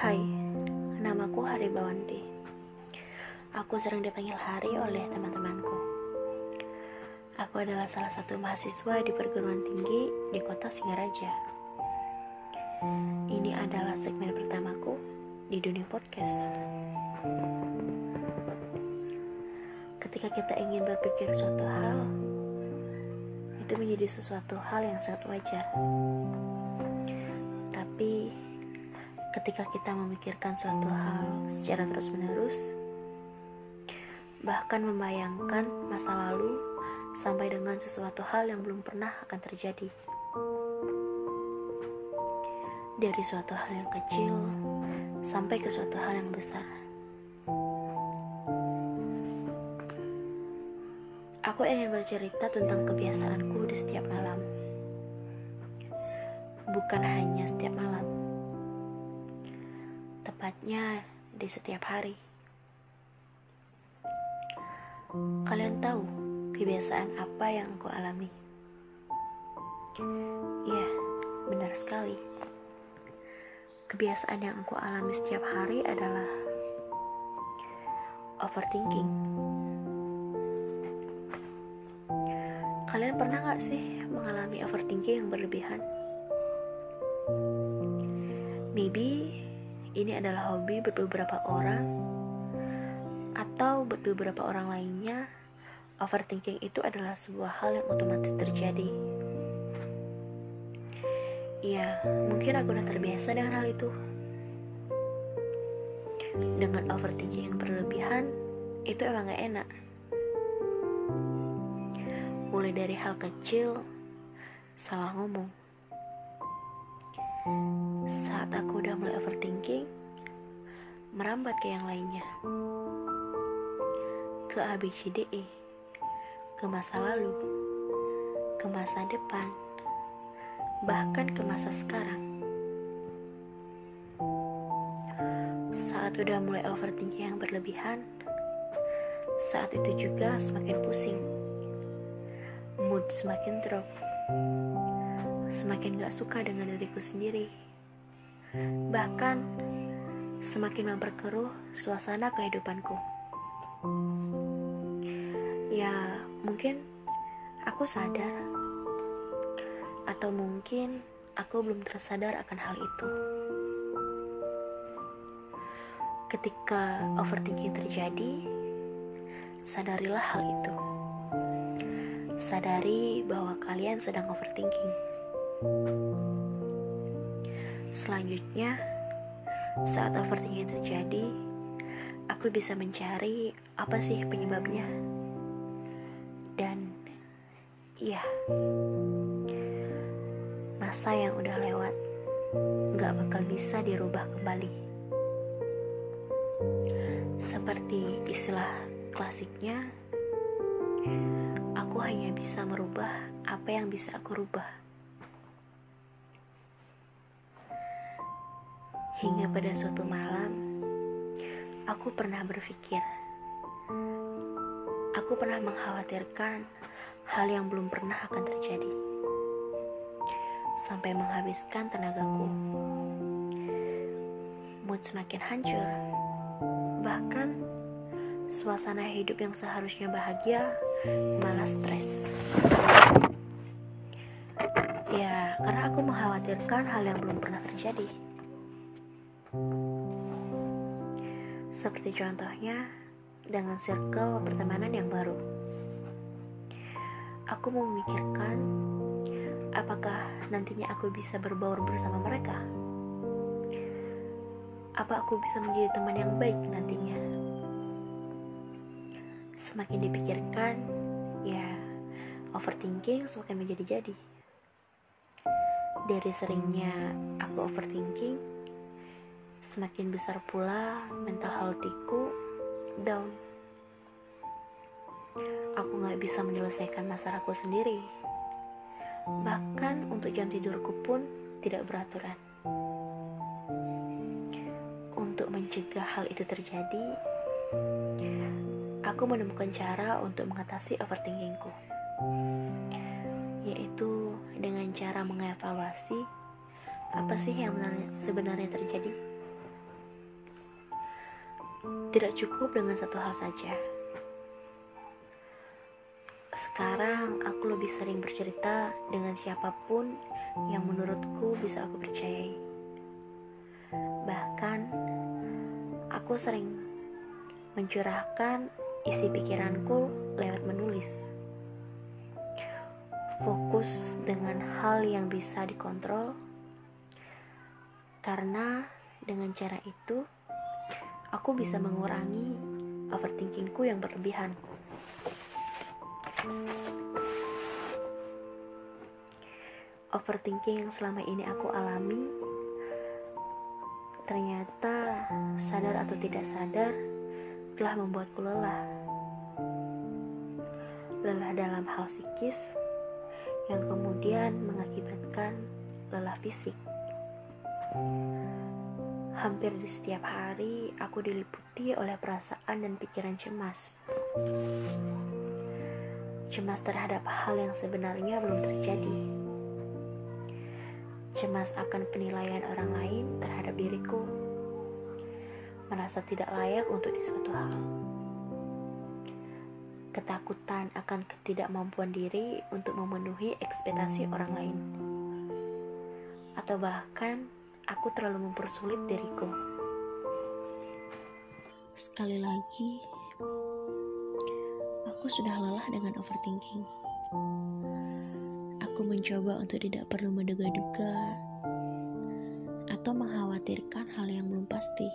Hai, namaku Hari Bawanti. Aku sering dipanggil Hari oleh teman-temanku. Aku adalah salah satu mahasiswa di perguruan tinggi di kota Singaraja. Ini adalah segmen pertamaku di dunia podcast. Ketika kita ingin berpikir suatu hal, itu menjadi sesuatu hal yang sangat wajar. Ketika kita memikirkan suatu hal secara terus-menerus, bahkan membayangkan masa lalu sampai dengan sesuatu hal yang belum pernah akan terjadi. Dari suatu hal yang kecil sampai ke suatu hal yang besar. Aku ingin bercerita tentang kebiasaanku di setiap malam. Bukan hanya setiap malam, tepatnya di setiap hari. Kalian tahu kebiasaan apa yang aku alami? Ya, benar sekali. Kebiasaan yang aku alami setiap hari adalah overthinking. Kalian pernah gak sih mengalami overthinking yang berlebihan? Maybe ini adalah hobi buat beberapa orang atau buat beberapa orang lainnya overthinking itu adalah sebuah hal yang otomatis terjadi. Ya, mungkin aku udah terbiasa dengan hal itu. Dengan overthinking yang berlebihan, itu emang gak enak mulai dari hal kecil, salah ngomong. Saat aku udah mulai overthinking, merambat ke yang lainnya. Ke ABCDE, ke masa lalu, ke masa depan, bahkan ke masa sekarang. Saat udah mulai overthinking yang berlebihan, saat itu juga semakin pusing mood semakin drop. Semakin gak suka dengan diriku sendiri. Bahkan, semakin memperkeruh suasana kehidupanku. Ya, mungkin aku sadar. Atau mungkin aku belum tersadar akan hal itu. Ketika overthinking terjadi, sadarilah hal itu sadari bahwa kalian sedang overthinking. Selanjutnya, saat overthinking terjadi, aku bisa mencari apa sih penyebabnya. Dan iya, masa yang udah lewat gak bakal bisa dirubah kembali. Seperti istilah klasiknya, aku hanya bisa merubah apa yang bisa aku rubah. Hingga pada suatu malam, aku pernah berpikir, aku pernah mengkhawatirkan hal yang belum pernah akan terjadi, sampai menghabiskan tenagaku. Mood semakin hancur, bahkan suasana hidup yang seharusnya bahagia malah stres. Ya, karena aku mengkhawatirkan hal yang belum pernah terjadi. Seperti contohnya dengan circle pertemanan yang baru. Aku memikirkan apakah nantinya aku bisa berbaur bersama mereka. Apa aku bisa menjadi teman yang baik nantinya? semakin dipikirkan, ya overthinking semakin menjadi-jadi. Dari seringnya aku overthinking, semakin besar pula mental healthiku down. Aku gak bisa menyelesaikan masalahku sendiri. Bahkan untuk jam tidurku pun tidak beraturan. Untuk mencegah hal itu terjadi, aku menemukan cara untuk mengatasi overthinkingku, yaitu dengan cara mengevaluasi apa sih yang sebenarnya terjadi. Tidak cukup dengan satu hal saja. Sekarang aku lebih sering bercerita dengan siapa pun yang menurutku bisa aku percayai. Bahkan, aku sering mencurahkan isi pikiranku lewat menulis. Fokus dengan hal yang bisa dikontrol, karena dengan cara itu aku bisa mengurangi overthinkingku yang berlebihan. Overthinking yang selama ini aku alami ternyata sadar atau tidak sadar telah membuatku lelah. Lelah dalam hal psikis yang kemudian mengakibatkan lelah fisik. Hampir di setiap hari aku diliputi oleh perasaan dan pikiran cemas. Cemas terhadap hal yang sebenarnya belum terjadi. Cemas akan penilaian orang lain terhadap diriku. Merasa tidak layak untuk di suatu hal. Ketakutan akan ketidakmampuan diri untuk memenuhi ekspektasi orang lain. Atau bahkan aku terlalu mempersulit diriku. Sekali lagi, aku sudah lelah dengan overthinking. Aku mencoba untuk tidak perlu menduga-duga atau mengkhawatirkan hal yang belum pasti.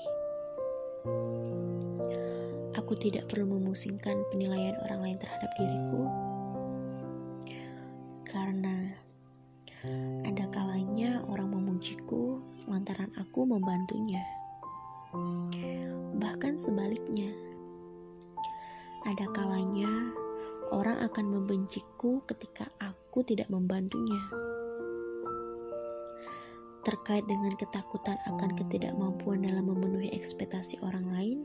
Aku tidak perlu memusingkan penilaian orang lain terhadap diriku karena ada kalanya orang memujiku lantaran aku membantunya. Bahkan sebaliknya, ada kalanya orang akan membenciku ketika aku tidak membantunya. Terkait dengan ketakutan akan ketidakmampuan dalam memenuhi ekspektasi orang lain,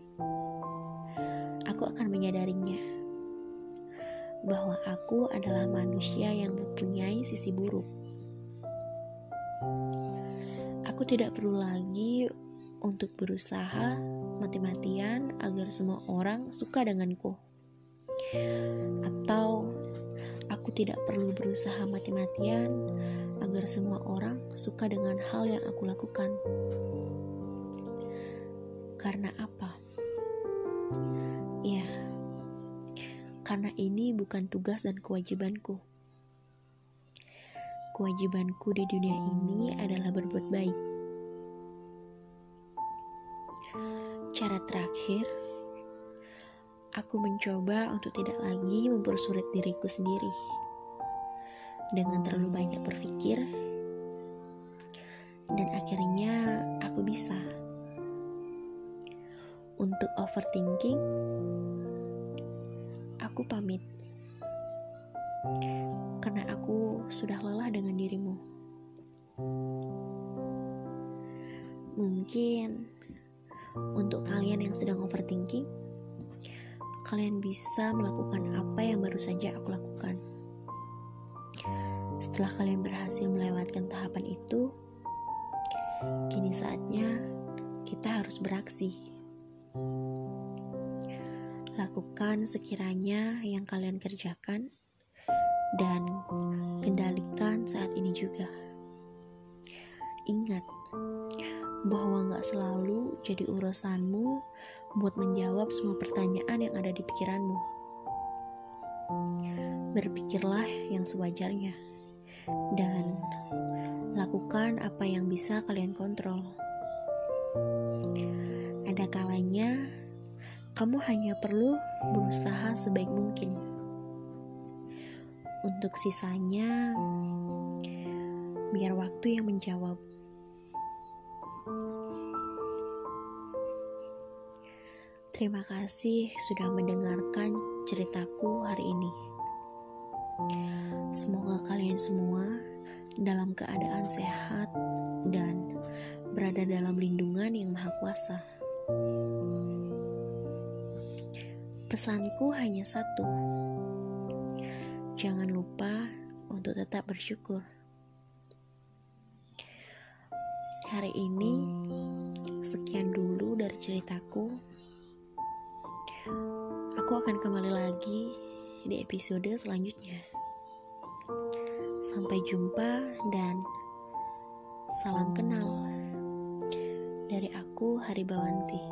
aku akan menyadarinya bahwa aku adalah manusia yang mempunyai sisi buruk. Aku tidak perlu lagi untuk berusaha mati-matian agar semua orang suka denganku. Atau aku tidak perlu berusaha mati-matian agar semua orang suka dengan hal yang aku lakukan. Karena apa? Ya, karena ini bukan tugas dan kewajibanku. Kewajibanku di dunia ini adalah berbuat baik. Cara terakhir, aku mencoba untuk tidak lagi mempersulit diriku sendiri dengan terlalu banyak berpikir, dan akhirnya aku bisa untuk overthinking, aku pamit. Karena aku sudah lelah dengan dirimu. Mungkin untuk kalian yang sedang overthinking, kalian bisa melakukan apa yang baru saja aku lakukan. Setelah kalian berhasil melewatkan tahapan itu, kini saatnya kita harus beraksi. Lakukan sekiranya yang kalian kerjakan dan kendalikan saat ini juga. Ingat bahwa nggak selalu jadi urusanmu buat menjawab semua pertanyaan yang ada di pikiranmu. Berpikirlah yang sewajarnya dan lakukan apa yang bisa kalian kontrol. Ada kalanya kamu hanya perlu berusaha sebaik mungkin. Untuk sisanya, biar waktu yang menjawab. Terima kasih sudah mendengarkan ceritaku hari ini. Semoga kalian semua dalam keadaan sehat dan berada dalam lindungan yang Maha Kuasa. Pesanku hanya satu: jangan lupa untuk tetap bersyukur. Hari ini, sekian dulu dari ceritaku. Aku akan kembali lagi di episode selanjutnya. Sampai jumpa dan salam kenal dari aku Hari Bawanti.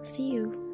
See you.